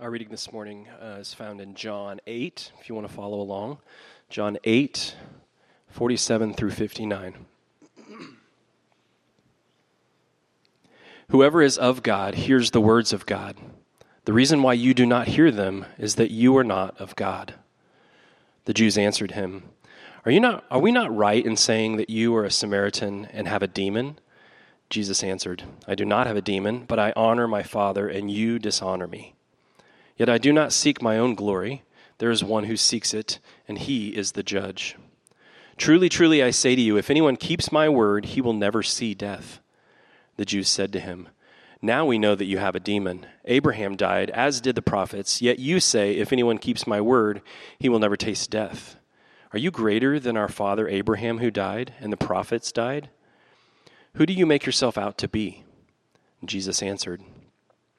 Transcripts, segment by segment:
Our reading this morning uh, is found in John 8, if you want to follow along. John 8, 47 through 59. Whoever is of God hears the words of God. The reason why you do not hear them is that you are not of God. The Jews answered him, Are, you not, are we not right in saying that you are a Samaritan and have a demon? Jesus answered, I do not have a demon, but I honor my Father, and you dishonor me. Yet I do not seek my own glory. There is one who seeks it, and he is the judge. Truly, truly, I say to you, if anyone keeps my word, he will never see death. The Jews said to him, Now we know that you have a demon. Abraham died, as did the prophets, yet you say, If anyone keeps my word, he will never taste death. Are you greater than our father Abraham, who died, and the prophets died? Who do you make yourself out to be? Jesus answered,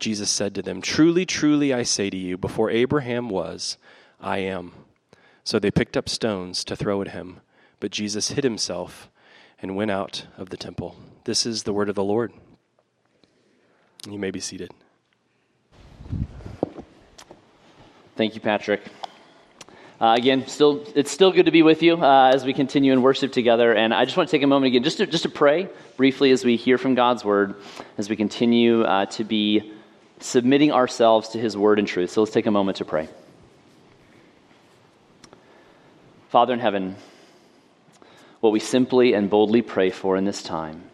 Jesus said to them, Truly, truly, I say to you, before Abraham was, I am. So they picked up stones to throw at him, but Jesus hid himself and went out of the temple. This is the word of the Lord. You may be seated. Thank you, Patrick. Uh, again, still, it's still good to be with you uh, as we continue in worship together. And I just want to take a moment again just to, just to pray briefly as we hear from God's word, as we continue uh, to be submitting ourselves to his word and truth. So let's take a moment to pray. Father in heaven, what we simply and boldly pray for in this time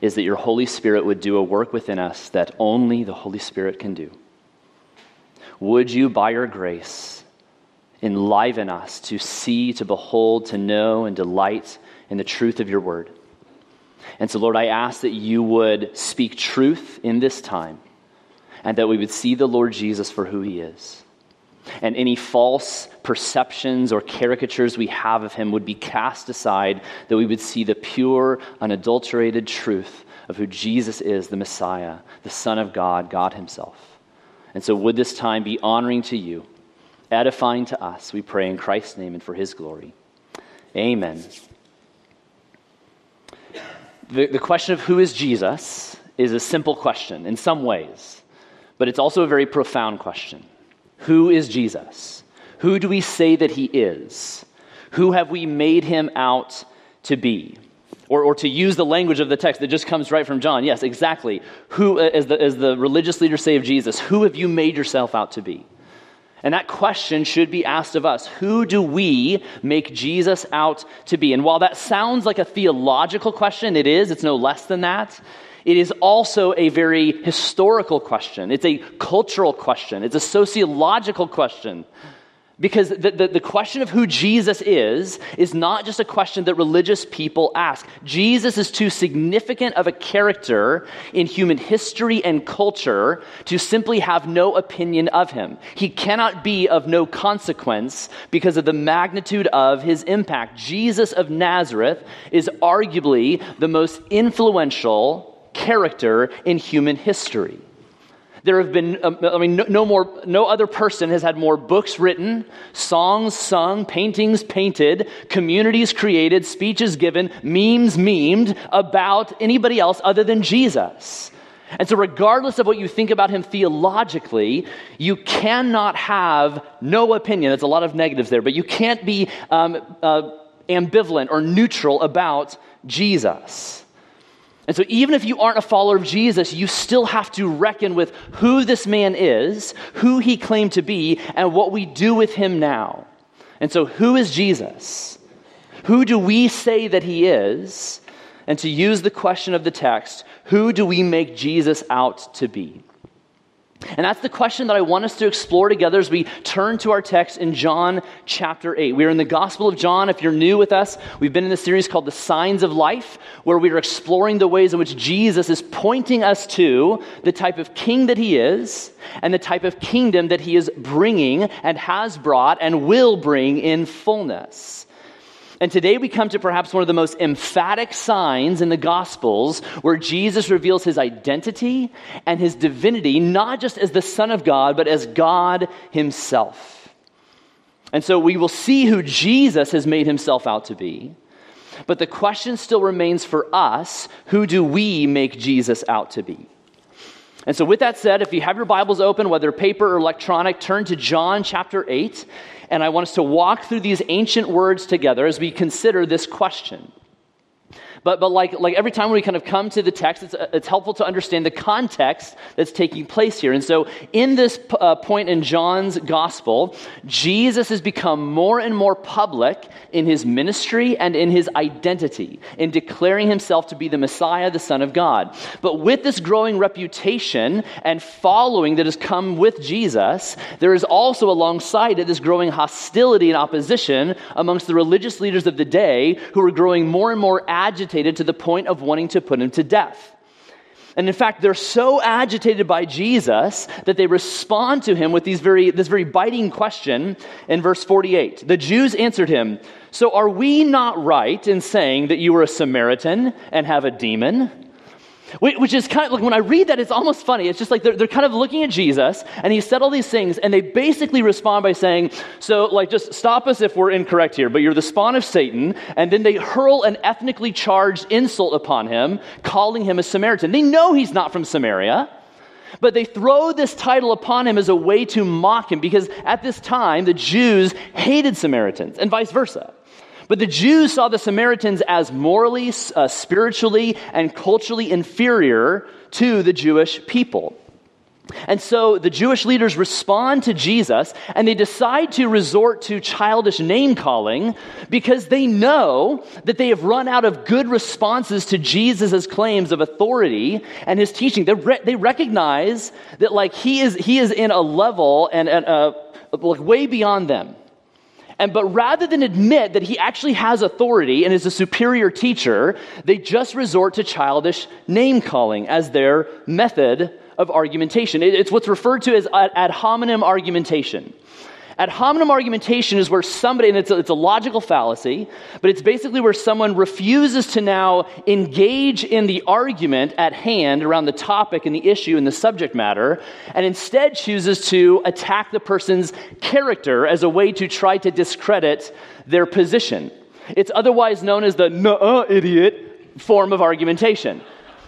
is that your Holy Spirit would do a work within us that only the Holy Spirit can do. Would you, by your grace, enliven us to see, to behold, to know, and delight in the truth of your word? And so, Lord, I ask that you would speak truth in this time and that we would see the Lord Jesus for who he is. And any false perceptions or caricatures we have of him would be cast aside, that we would see the pure, unadulterated truth of who Jesus is, the Messiah, the Son of God, God Himself. And so, would this time be honoring to you, edifying to us, we pray in Christ's name and for His glory. Amen. The, the question of who is Jesus is a simple question in some ways. But it's also a very profound question Who is Jesus? Who do we say that he is? Who have we made him out to be? Or, or to use the language of the text that just comes right from John, yes, exactly. Who, uh, as the, as the religious leaders say of Jesus, who have you made yourself out to be? And that question should be asked of us. Who do we make Jesus out to be? And while that sounds like a theological question, it is, it's no less than that. It is also a very historical question. It's a cultural question. It's a sociological question. Because the, the, the, question of who Jesus is is not just a question that religious people ask. Jesus is too significant of a character in human history and culture to simply have no opinion of him. He cannot be of no consequence because of the magnitude of his impact. Jesus of Nazareth is arguably the most influential character in human history. There have been, um, I mean, no, more, no other person has had more books written, songs sung, paintings painted, communities created, speeches given, memes memed about anybody else other than Jesus. And so, regardless of what you think about him theologically, you cannot have no opinion. There's a lot of negatives there, but you can't be um, uh, ambivalent or neutral about Jesus. And so, even if you aren't a follower of Jesus, you still have to reckon with who this man is, who he claimed to be, and what we do with him now. And so, who is Jesus? Who do we say that he is? And to use the question of the text, who do we make Jesus out to be? And that's the question that I want us to explore together as we turn to our text in John chapter 8. We are in the Gospel of John. If you're new with us, we've been in this series called The Signs of Life, where we are exploring the ways in which Jesus is pointing us to the type of king that he is and the type of kingdom that he is bringing and has brought and will bring in fullness. And today we come to perhaps one of the most emphatic signs in the Gospels where Jesus reveals his identity and his divinity, not just as the Son of God, but as God himself. And so we will see who Jesus has made himself out to be. But the question still remains for us who do we make Jesus out to be? And so, with that said, if you have your Bibles open, whether paper or electronic, turn to John chapter 8 and I want us to walk through these ancient words together as we consider this question. But, but like, like every time we kind of come to the text, it's, it's helpful to understand the context that's taking place here. And so, in this uh, point in John's gospel, Jesus has become more and more public in his ministry and in his identity, in declaring himself to be the Messiah, the Son of God. But with this growing reputation and following that has come with Jesus, there is also alongside it this growing hostility and opposition amongst the religious leaders of the day who are growing more and more agitated agitated to the point of wanting to put him to death. And in fact, they're so agitated by Jesus that they respond to him with these very, this very biting question in verse 48. The Jews answered him, So are we not right in saying that you are a Samaritan and have a demon? Which is kind of like when I read that, it's almost funny. It's just like they're, they're kind of looking at Jesus, and he said all these things, and they basically respond by saying, So, like, just stop us if we're incorrect here, but you're the spawn of Satan. And then they hurl an ethnically charged insult upon him, calling him a Samaritan. They know he's not from Samaria. But they throw this title upon him as a way to mock him because at this time the Jews hated Samaritans and vice versa. But the Jews saw the Samaritans as morally, uh, spiritually, and culturally inferior to the Jewish people. And so the Jewish leaders respond to Jesus and they decide to resort to childish name calling because they know that they have run out of good responses to Jesus' claims of authority and his teaching. They, re- they recognize that like he is, he is in a level and, and uh, like way beyond them. And but rather than admit that he actually has authority and is a superior teacher, they just resort to childish name calling as their method of argumentation. It's what's referred to as ad hominem argumentation. Ad hominem argumentation is where somebody, and it's a, it's a logical fallacy, but it's basically where someone refuses to now engage in the argument at hand around the topic and the issue and the subject matter, and instead chooses to attack the person's character as a way to try to discredit their position. It's otherwise known as the nuh idiot form of argumentation.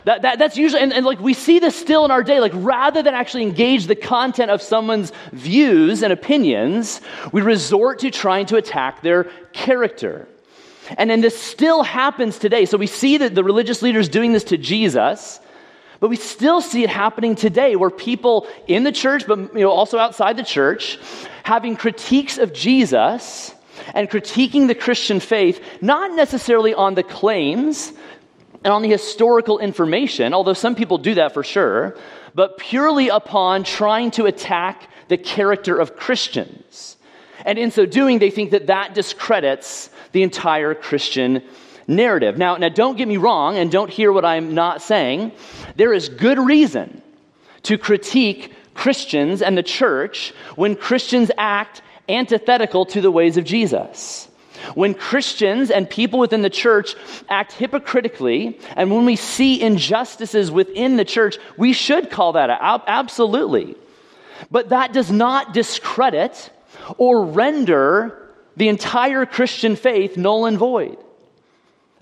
That, that, that's usually, and, and, like we see this still in our day, like rather than actually engage the content of someone's views and opinions, we resort to trying to attack their character. And then this still happens today. So we see that the religious leaders doing this to Jesus, but we still see it happening today where people in the church, but you know, also outside the church, having critiques of Jesus and critiquing the Christian faith, not necessarily on the claims and on the historical information, although some people do that for sure, but purely upon trying to attack the character of Christians. And in so doing, they think that that discredits the entire Christian narrative. Now, now don't get me wrong and don't hear what I'm not saying. There is good reason to critique Christians and the church when Christians act antithetical to the ways of Jesus. When Christians and people within the church act hypocritically, and when we see injustices within the church, we should call that out. Absolutely. But that does not discredit or render the entire Christian faith null and void.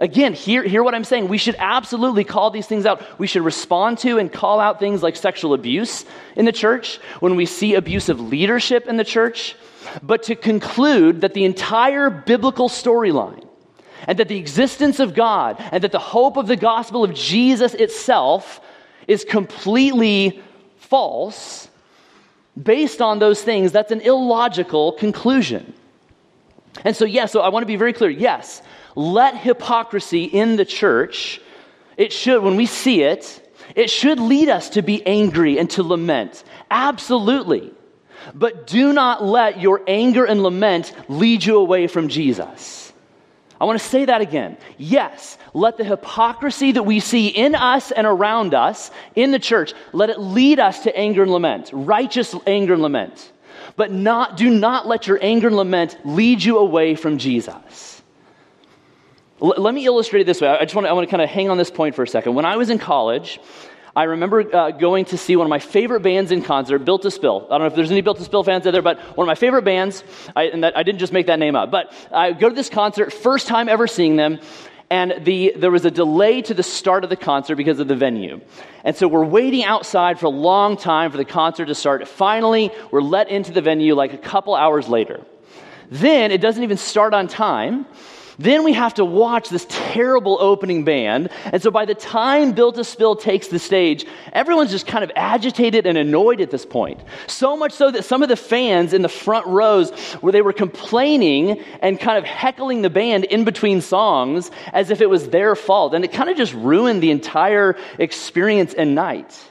Again, hear, hear what I'm saying. We should absolutely call these things out. We should respond to and call out things like sexual abuse in the church, when we see abusive leadership in the church, but to conclude that the entire biblical storyline and that the existence of God and that the hope of the gospel of Jesus itself is completely false based on those things, that's an illogical conclusion. And so, yes, so I want to be very clear. Yes, let hypocrisy in the church, it should, when we see it, It should lead us to be angry and to lament. Absolutely. But do not let your anger and lament lead you away from Jesus. I want to say that again. Yes, let the hypocrisy that we see in us and around us in the church, let it lead us to anger and lament, righteous anger and lament. But not, do not let your anger and lament lead you away from Jesus. L- let me illustrate it this way. I just want to, I want to kind of hang on this point for a second. When I was in college, I remember uh, going to see one of my favorite bands in concert, Built to Spill. I don't know if there's any Built to Spill fans out there, but one of my favorite bands, I, and that, I didn't just make that name up, but I go to this concert, first time ever seeing them, and the, there was a delay to the start of the concert because of the venue. And so we're waiting outside for a long time for the concert to start. Finally, we're let into the venue like a couple hours later. Then it doesn't even start on time. Then we have to watch this terrible opening band. And so by the time Built to Spill takes the stage, everyone's just kind of agitated and annoyed at this point. So much so that some of the fans in the front rows where they were complaining and kind of heckling the band in between songs as if it was their fault. And it kind of just ruined the entire experience and night.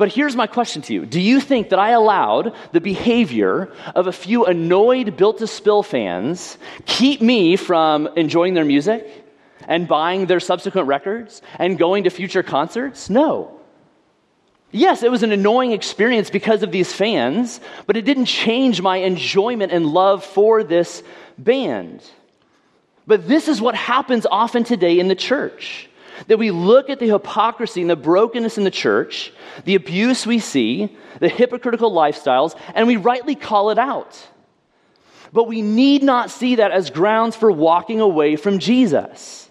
But here's my question to you Do you think that I allowed the behavior of a few annoyed Built to Spill fans keep me from enjoying their music and buying their subsequent records and going to future concerts? No. Yes, it was an annoying experience because of these fans, but it didn't change my enjoyment and love for this band. But this is what happens often today in the church that we look at the hypocrisy and the brokenness in the church, the abuse we see, the hypocritical lifestyles, and we rightly call it out. But we need not see that as grounds for walking away from Jesus.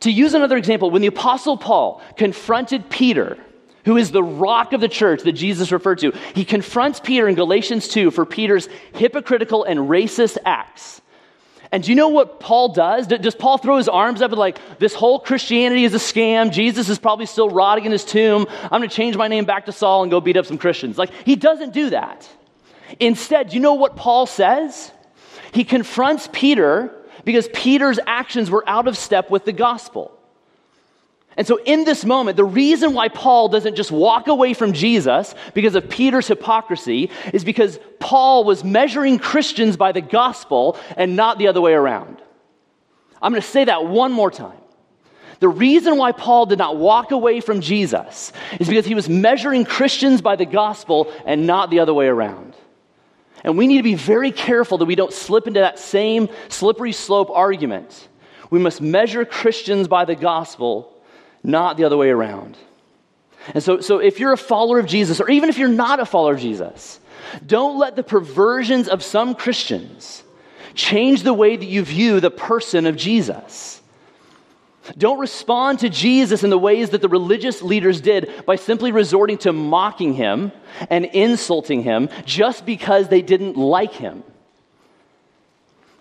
To use another example, when the Apostle Paul confronted Peter, who is the rock of the church that Jesus referred to, he confronts Peter in Galatians 2 for Peter's hypocritical and racist acts. And do you know what Paul does? Does Paul throw his arms up and like, this whole Christianity is a scam? Jesus is probably still rotting in his tomb. I'm going to change my name back to Saul and go beat up some Christians. Like, he doesn't do that. Instead, do you know what Paul says? He confronts Peter because Peter's actions were out of step with the gospel. And so, in this moment, the reason why Paul doesn't just walk away from Jesus because of Peter's hypocrisy is because Paul was measuring Christians by the gospel and not the other way around. I'm going to say that one more time. The reason why Paul did not walk away from Jesus is because he was measuring Christians by the gospel and not the other way around. And we need to be very careful that we don't slip into that same slippery slope argument. We must measure Christians by the gospel not the other way around. And so, so if you're a follower of Jesus, or even if you're not a follower of Jesus, don't let the perversions of some Christians change the way that you view the person of Jesus. Don't respond to Jesus in the ways that the religious leaders did by simply resorting to mocking him and insulting him just because they didn't like him.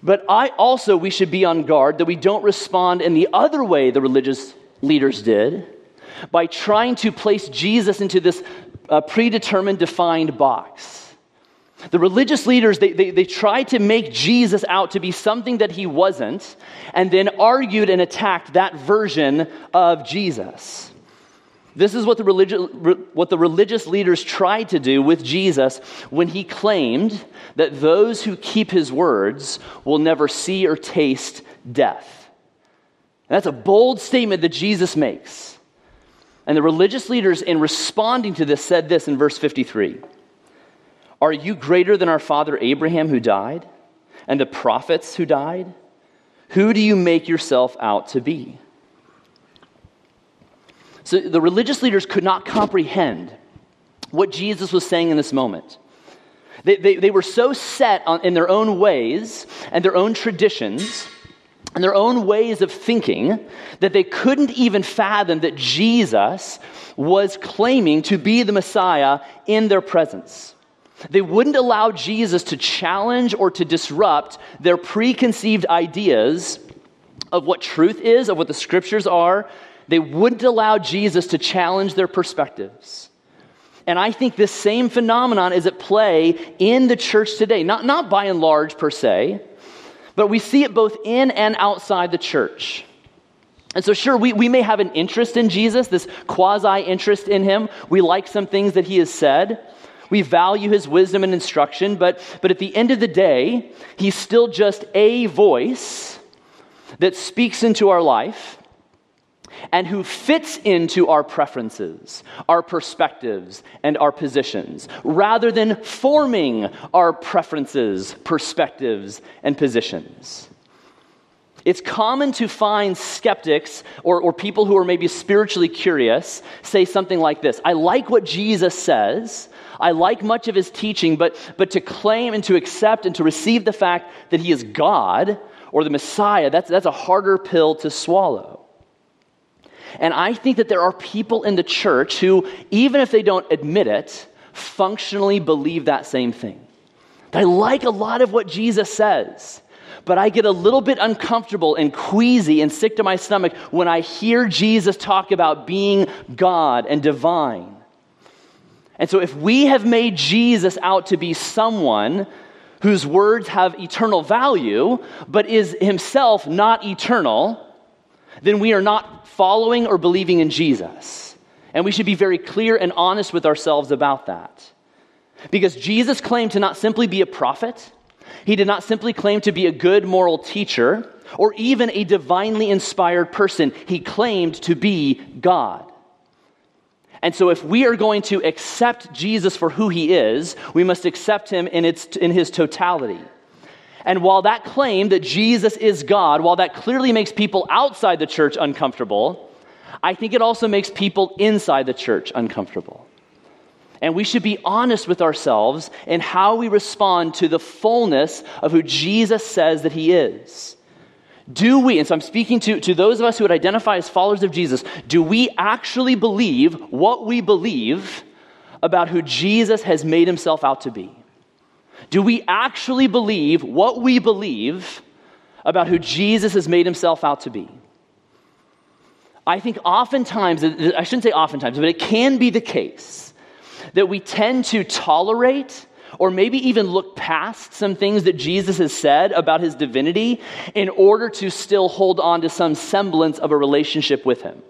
But I also, we should be on guard that we don't respond in the other way the religious leaders did by trying to place Jesus into this uh, predetermined, defined box. The religious leaders, they, they, they tried to make Jesus out to be something that he wasn't, and then argued and attacked that version of Jesus. This is what the, religi- what the religious leaders tried to do with Jesus when he claimed that those who keep his words will never see or taste death. And that's a bold statement that Jesus makes. And the religious leaders, in responding to this, said this in verse 53 Are you greater than our father Abraham who died, and the prophets who died? Who do you make yourself out to be? So the religious leaders could not comprehend what Jesus was saying in this moment. They, they, they were so set on, in their own ways and their own traditions and their own ways of thinking that they couldn't even fathom that Jesus was claiming to be the Messiah in their presence. They wouldn't allow Jesus to challenge or to disrupt their preconceived ideas of what truth is, of what the scriptures are. They wouldn't allow Jesus to challenge their perspectives. And I think this same phenomenon is at play in the church today. Not, not by and large per se, but we see it both in and outside the church. And so, sure, we, we may have an interest in Jesus, this quasi interest in him. We like some things that he has said. We value his wisdom and instruction, but, but at the end of the day, he's still just a voice that speaks into our life and who fits into our preferences, our perspectives, and our positions, rather than forming our preferences, perspectives, and positions. It's common to find skeptics or, or people who are maybe spiritually curious say something like this I like what Jesus says. I like much of his teaching, but, but to claim and to accept and to receive the fact that he is God or the Messiah, that's, that's a harder pill to swallow. And I think that there are people in the church who, even if they don't admit it, functionally believe that same thing. I like a lot of what Jesus says, but I get a little bit uncomfortable and queasy and sick to my stomach when I hear Jesus talk about being God and divine. And so, if we have made Jesus out to be someone whose words have eternal value, but is himself not eternal, then we are not following or believing in Jesus. And we should be very clear and honest with ourselves about that. Because Jesus claimed to not simply be a prophet, he did not simply claim to be a good moral teacher or even a divinely inspired person. He claimed to be God. And so, if we are going to accept Jesus for who he is, we must accept him in, its, in his totality. And while that claim that Jesus is God, while that clearly makes people outside the church uncomfortable, I think it also makes people inside the church uncomfortable. And we should be honest with ourselves in how we respond to the fullness of who Jesus says that he is. Do we, and so I'm speaking to, to those of us who would identify as followers of Jesus, do we actually believe what we believe about who Jesus has made himself out to be? Do we actually believe what we believe about who Jesus has made himself out to be? I think oftentimes, I shouldn't say oftentimes, but it can be the case that we tend to tolerate or maybe even look past some things that Jesus has said about his divinity in order to still hold on to some semblance of a relationship with him.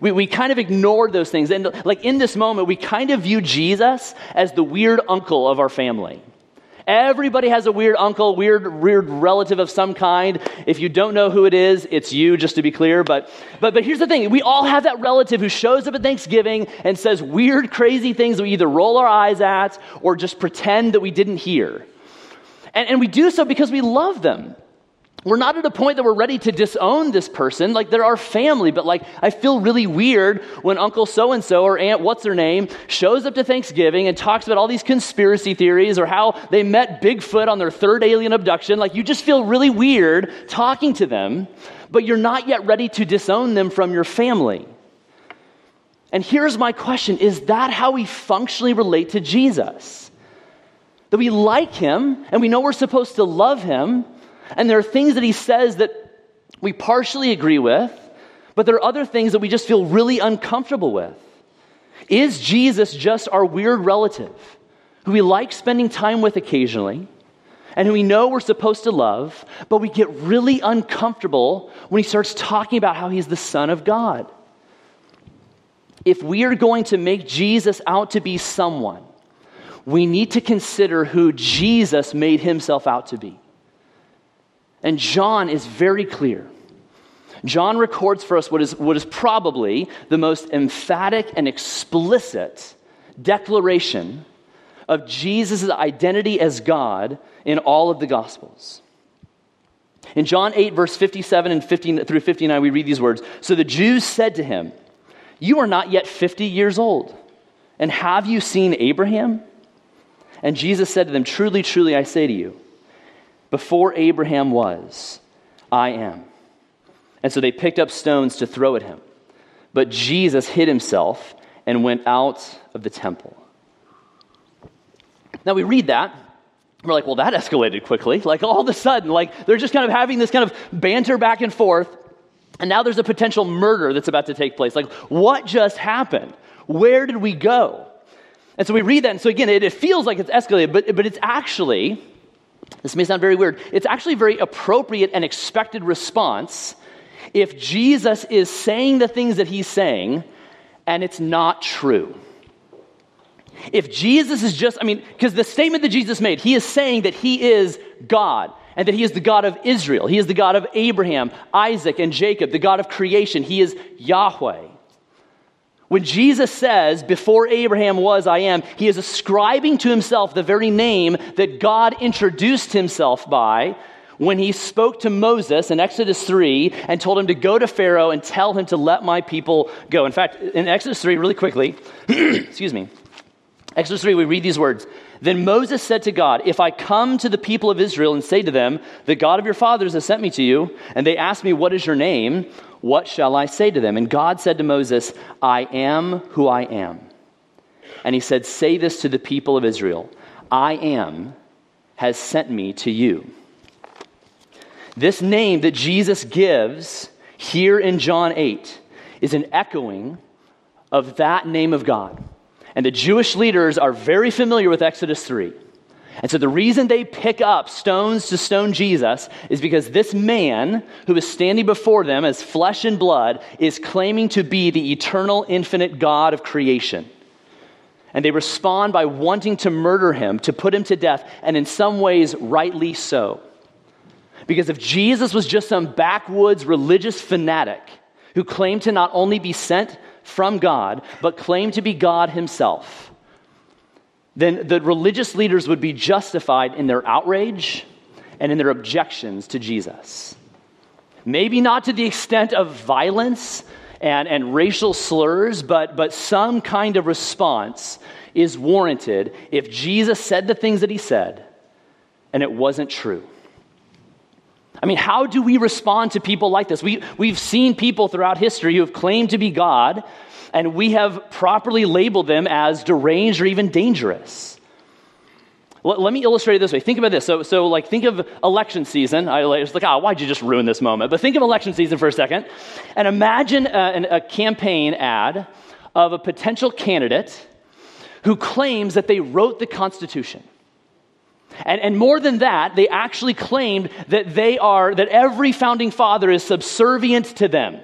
We, we kind of ignore those things. And like in this moment, we kind of view Jesus as the weird uncle of our family. Everybody has a weird uncle, weird, weird relative of some kind. If you don't know who it is, it's you, just to be clear. But, but, but here's the thing we all have that relative who shows up at Thanksgiving and says weird, crazy things that we either roll our eyes at or just pretend that we didn't hear. And, and we do so because we love them we're not at a point that we're ready to disown this person. Like, they're our family, but like, I feel really weird when Uncle so and so or Aunt what's her name shows up to Thanksgiving and talks about all these conspiracy theories or how they met Bigfoot on their third alien abduction. Like, you just feel really weird talking to them, but you're not yet ready to disown them from your family. And here's my question Is that how we functionally relate to Jesus? That we like him and we know we're supposed to love him and there are things that he says that we partially agree with, but there are other things that we just feel really uncomfortable with. Is Jesus just our weird relative who we like spending time with occasionally and who we know we're supposed to love, but we get really uncomfortable when he starts talking about how he's the Son of God? If we are going to make Jesus out to be someone, we need to consider who Jesus made himself out to be. And John is very clear. John records for us what is, what is probably the most emphatic and explicit declaration of Jesus' identity as God in all of the Gospels. In John 8, verse 57 and 50 through 59, we read these words So the Jews said to him, You are not yet 50 years old, and have you seen Abraham? And Jesus said to them, Truly, truly, I say to you, before Abraham was, I am. And so they picked up stones to throw at him. But Jesus hid himself and went out of the temple. Now we read that. We're like, well, that escalated quickly. Like all of a sudden, like they're just kind of having this kind of banter back and forth. And now there's a potential murder that's about to take place. Like, what just happened? Where did we go? And so we read that. And so again, it, it feels like it's escalated, but, but it's actually this may sound very weird. It's actually a very appropriate and expected response if Jesus is saying the things that he's saying and it's not true. If Jesus is just, I mean, because the statement that Jesus made, he is saying that he is God and that he is the God of Israel. He is the God of Abraham, Isaac, and Jacob, the God of creation. He is Yahweh. When Jesus says, Before Abraham was, I am, he is ascribing to himself the very name that God introduced himself by when he spoke to Moses in Exodus 3 and told him to go to Pharaoh and tell him to let my people go. In fact, in Exodus 3, really quickly, excuse me, Exodus 3, we read these words. Then Moses said to God, If I come to the people of Israel and say to them, The God of your fathers has sent me to you, and they ask me, What is your name? What shall I say to them? And God said to Moses, I am who I am. And he said, Say this to the people of Israel I am has sent me to you. This name that Jesus gives here in John 8 is an echoing of that name of God. And the Jewish leaders are very familiar with Exodus 3. And so the reason they pick up stones to stone Jesus is because this man who is standing before them as flesh and blood is claiming to be the eternal, infinite God of creation. And they respond by wanting to murder him, to put him to death, and in some ways, rightly so. Because if Jesus was just some backwoods religious fanatic who claimed to not only be sent from God, but claimed to be God himself, then the religious leaders would be justified in their outrage and in their objections to Jesus. Maybe not to the extent of violence and, and racial slurs, but, but some kind of response is warranted if Jesus said the things that he said and it wasn't true. I mean, how do we respond to people like this? We, we've seen people throughout history who have claimed to be God and we have properly labeled them as deranged or even dangerous. Let, let me illustrate it this way. Think about this. So, so like, think of election season. I was like, oh, why'd you just ruin this moment? But think of election season for a second, and imagine uh, a, a campaign ad of a potential candidate who claims that they wrote the Constitution. And, and, more than that, they actually claimed that they are, that every founding father is subservient to them.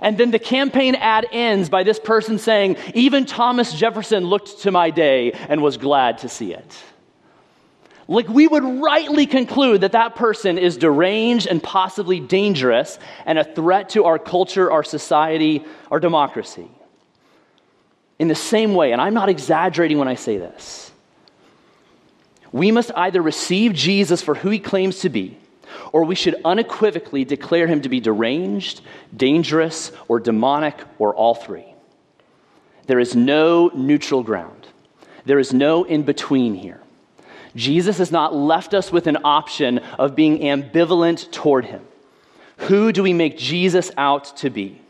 And then the campaign ad ends by this person saying, Even Thomas Jefferson looked to my day and was glad to see it. Like, we would rightly conclude that that person is deranged and possibly dangerous and a threat to our culture, our society, our democracy. In the same way, and I'm not exaggerating when I say this, we must either receive Jesus for who he claims to be or we should unequivocally declare him to be deranged, dangerous, or demonic, or all three. There is no neutral ground, there is no in between here. Jesus has not left us with an option of being ambivalent toward him. Who do we make Jesus out to be?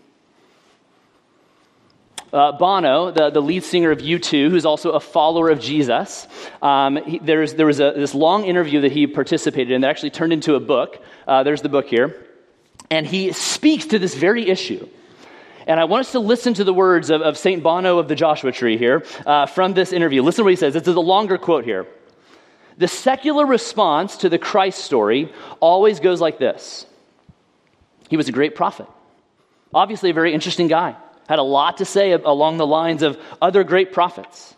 Uh, Bono, the, the lead singer of U2, who's also a follower of Jesus, um, he, there's, there was a, this long interview that he participated in that actually turned into a book. Uh, there's the book here. And he speaks to this very issue. And I want us to listen to the words of, of St. Bono of the Joshua Tree here uh, from this interview. Listen to what he says. This is a longer quote here. The secular response to the Christ story always goes like this He was a great prophet, obviously, a very interesting guy had a lot to say along the lines of other great prophets.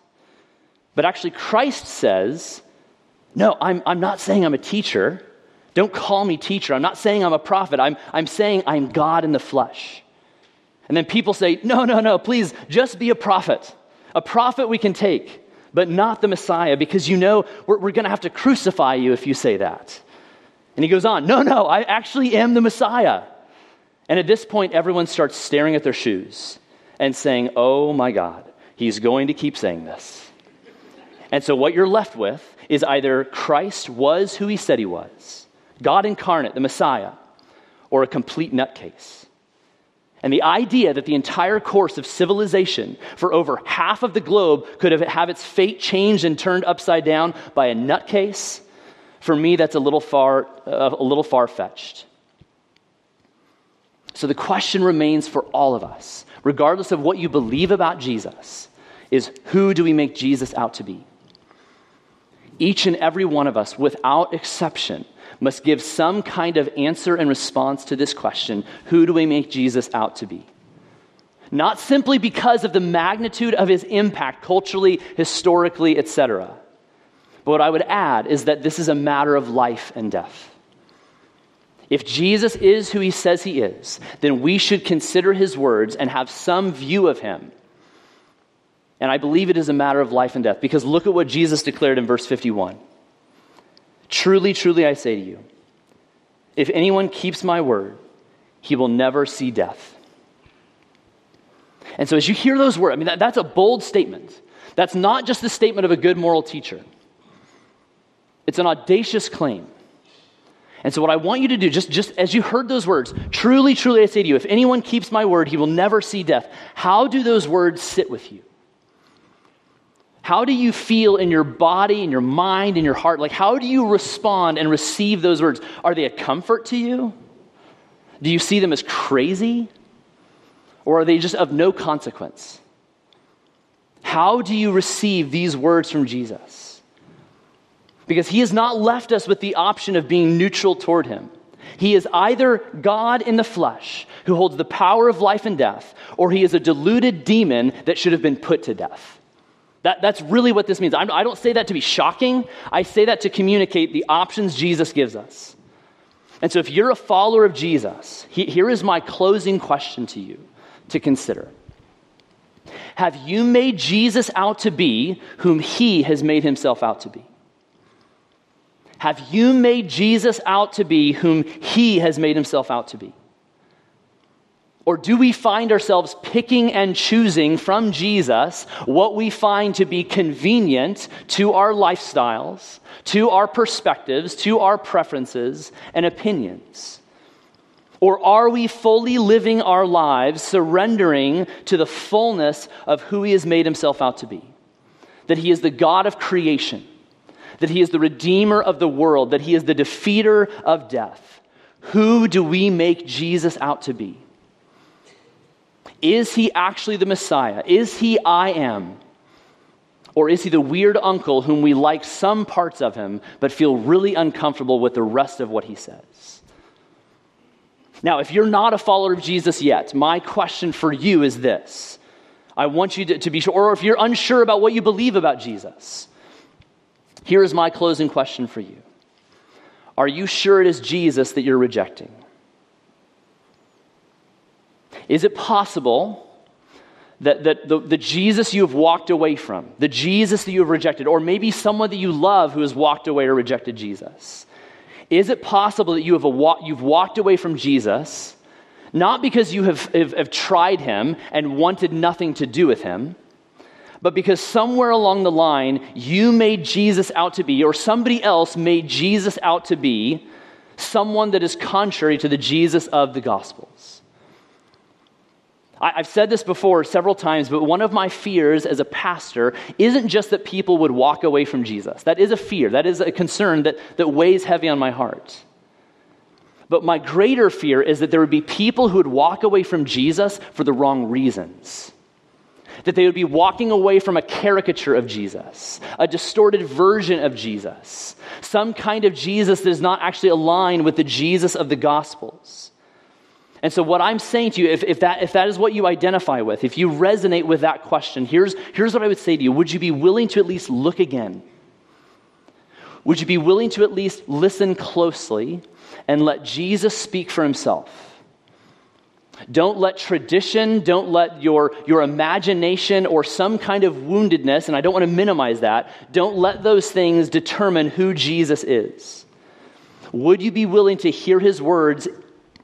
But actually, Christ says, No, I'm, I'm not saying I'm a teacher. Don't call me teacher. I'm not saying I'm a prophet. I'm, I'm saying I'm God in the flesh. And then people say, No, no, no, please just be a prophet. A prophet we can take, but not the Messiah, because you know we're, we're going to have to crucify you if you say that. And he goes on, No, no, I actually am the Messiah. And at this point, everyone starts staring at their shoes and saying, Oh my God, he's going to keep saying this. And so, what you're left with is either Christ was who he said he was, God incarnate, the Messiah, or a complete nutcase. And the idea that the entire course of civilization for over half of the globe could have, have its fate changed and turned upside down by a nutcase, for me, that's a little far, uh, a little far fetched. So the question remains for all of us, regardless of what you believe about Jesus, is who do we make Jesus out to be? Each and every one of us, without exception, must give some kind of answer and response to this question who do we make Jesus out to be? Not simply because of the magnitude of his impact culturally, historically, etc. But what I would add is that this is a matter of life and death. If Jesus is who he says he is, then we should consider his words and have some view of him. And I believe it is a matter of life and death because look at what Jesus declared in verse 51. Truly, truly, I say to you, if anyone keeps my word, he will never see death. And so, as you hear those words, I mean, that, that's a bold statement. That's not just the statement of a good moral teacher, it's an audacious claim. And so, what I want you to do, just, just as you heard those words, truly, truly, I say to you, if anyone keeps my word, he will never see death. How do those words sit with you? How do you feel in your body, in your mind, in your heart? Like, how do you respond and receive those words? Are they a comfort to you? Do you see them as crazy? Or are they just of no consequence? How do you receive these words from Jesus? Because he has not left us with the option of being neutral toward him. He is either God in the flesh who holds the power of life and death, or he is a deluded demon that should have been put to death. That, that's really what this means. I'm, I do not say that to be shocking, I say that to communicate the options Jesus gives us. And so, if you're a follower of Jesus, he, here is my closing question to you to consider Have you made Jesus out to be whom he has made himself out to be? Have you made Jesus out to be whom he has made himself out to be? Or do we find ourselves picking and choosing from Jesus what we find to be convenient to our lifestyles, to our perspectives, to our preferences and opinions? Or are we fully living our lives surrendering to the fullness of who He has made Himself out to be? That He is the God of creation, that He is the Redeemer of the world, that He is the defeater of death. Who do we make Jesus out to be? Is He actually the Messiah? Is He I am? Or is he the weird uncle whom we like some parts of him, but feel really uncomfortable with the rest of what he says? Now, if you're not a follower of Jesus yet, my question for you is this I want you to, to be sure, or if you're unsure about what you believe about Jesus, here is my closing question for you Are you sure it is Jesus that you're rejecting? Is it possible that, that the, the Jesus you have walked away from, the Jesus that you have rejected, or maybe someone that you love who has walked away or rejected Jesus, is it possible that you have a, you've walked away from Jesus, not because you have, have, have tried him and wanted nothing to do with him, but because somewhere along the line you made Jesus out to be, or somebody else made Jesus out to be, someone that is contrary to the Jesus of the Gospels? I've said this before several times, but one of my fears as a pastor isn't just that people would walk away from Jesus. That is a fear, that is a concern that, that weighs heavy on my heart. But my greater fear is that there would be people who would walk away from Jesus for the wrong reasons. That they would be walking away from a caricature of Jesus, a distorted version of Jesus, some kind of Jesus that is not actually aligned with the Jesus of the Gospels. And so, what I'm saying to you, if, if, that, if that is what you identify with, if you resonate with that question, here's, here's what I would say to you Would you be willing to at least look again? Would you be willing to at least listen closely and let Jesus speak for himself? Don't let tradition, don't let your, your imagination or some kind of woundedness, and I don't want to minimize that, don't let those things determine who Jesus is. Would you be willing to hear his words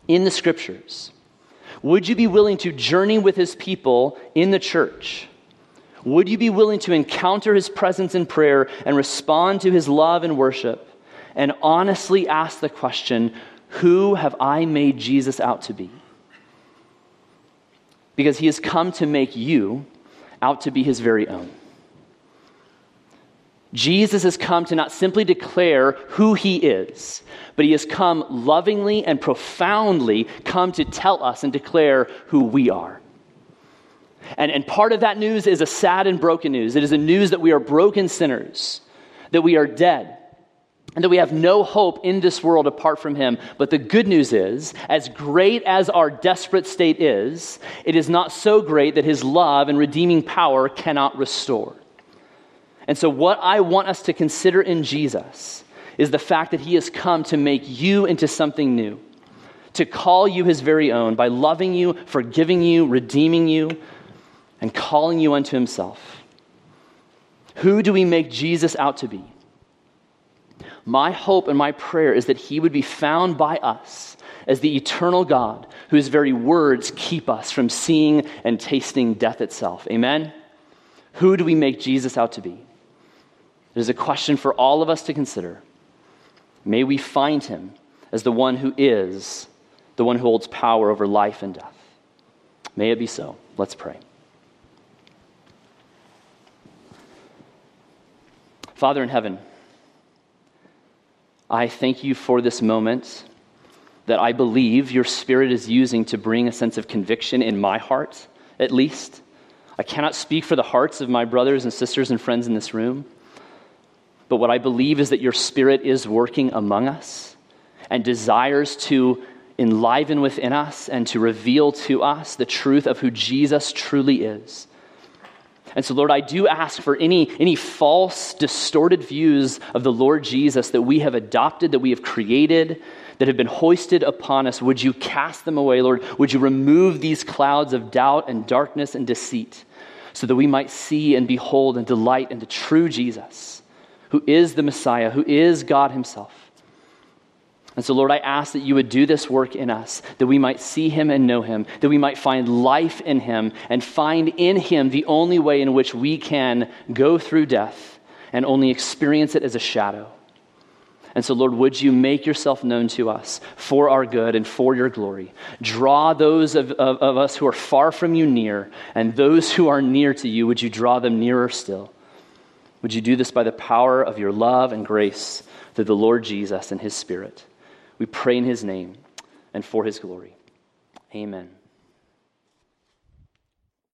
in the scriptures? Would you be willing to journey with his people in the church? Would you be willing to encounter his presence in prayer and respond to his love and worship and honestly ask the question, Who have I made Jesus out to be? Because he has come to make you out to be his very own. Jesus has come to not simply declare who he is, but he has come lovingly and profoundly come to tell us and declare who we are. And, and part of that news is a sad and broken news. It is a news that we are broken sinners, that we are dead, and that we have no hope in this world apart from him. But the good news is, as great as our desperate state is, it is not so great that his love and redeeming power cannot restore. And so, what I want us to consider in Jesus is the fact that he has come to make you into something new, to call you his very own by loving you, forgiving you, redeeming you, and calling you unto himself. Who do we make Jesus out to be? My hope and my prayer is that he would be found by us as the eternal God whose very words keep us from seeing and tasting death itself. Amen? Who do we make Jesus out to be? It is a question for all of us to consider. May we find him as the one who is, the one who holds power over life and death. May it be so. Let's pray. Father in heaven, I thank you for this moment that I believe your Spirit is using to bring a sense of conviction in my heart, at least. I cannot speak for the hearts of my brothers and sisters and friends in this room, but what I believe is that your Spirit is working among us and desires to enliven within us and to reveal to us the truth of who Jesus truly is. And so, Lord, I do ask for any, any false, distorted views of the Lord Jesus that we have adopted, that we have created, that have been hoisted upon us. Would you cast them away, Lord? Would you remove these clouds of doubt and darkness and deceit so that we might see and behold and delight in the true Jesus, who is the Messiah, who is God Himself? And so, Lord, I ask that you would do this work in us, that we might see him and know him, that we might find life in him, and find in him the only way in which we can go through death and only experience it as a shadow. And so, Lord, would you make yourself known to us for our good and for your glory? Draw those of, of, of us who are far from you near, and those who are near to you, would you draw them nearer still? Would you do this by the power of your love and grace through the Lord Jesus and his Spirit? We pray in his name and for his glory. Amen.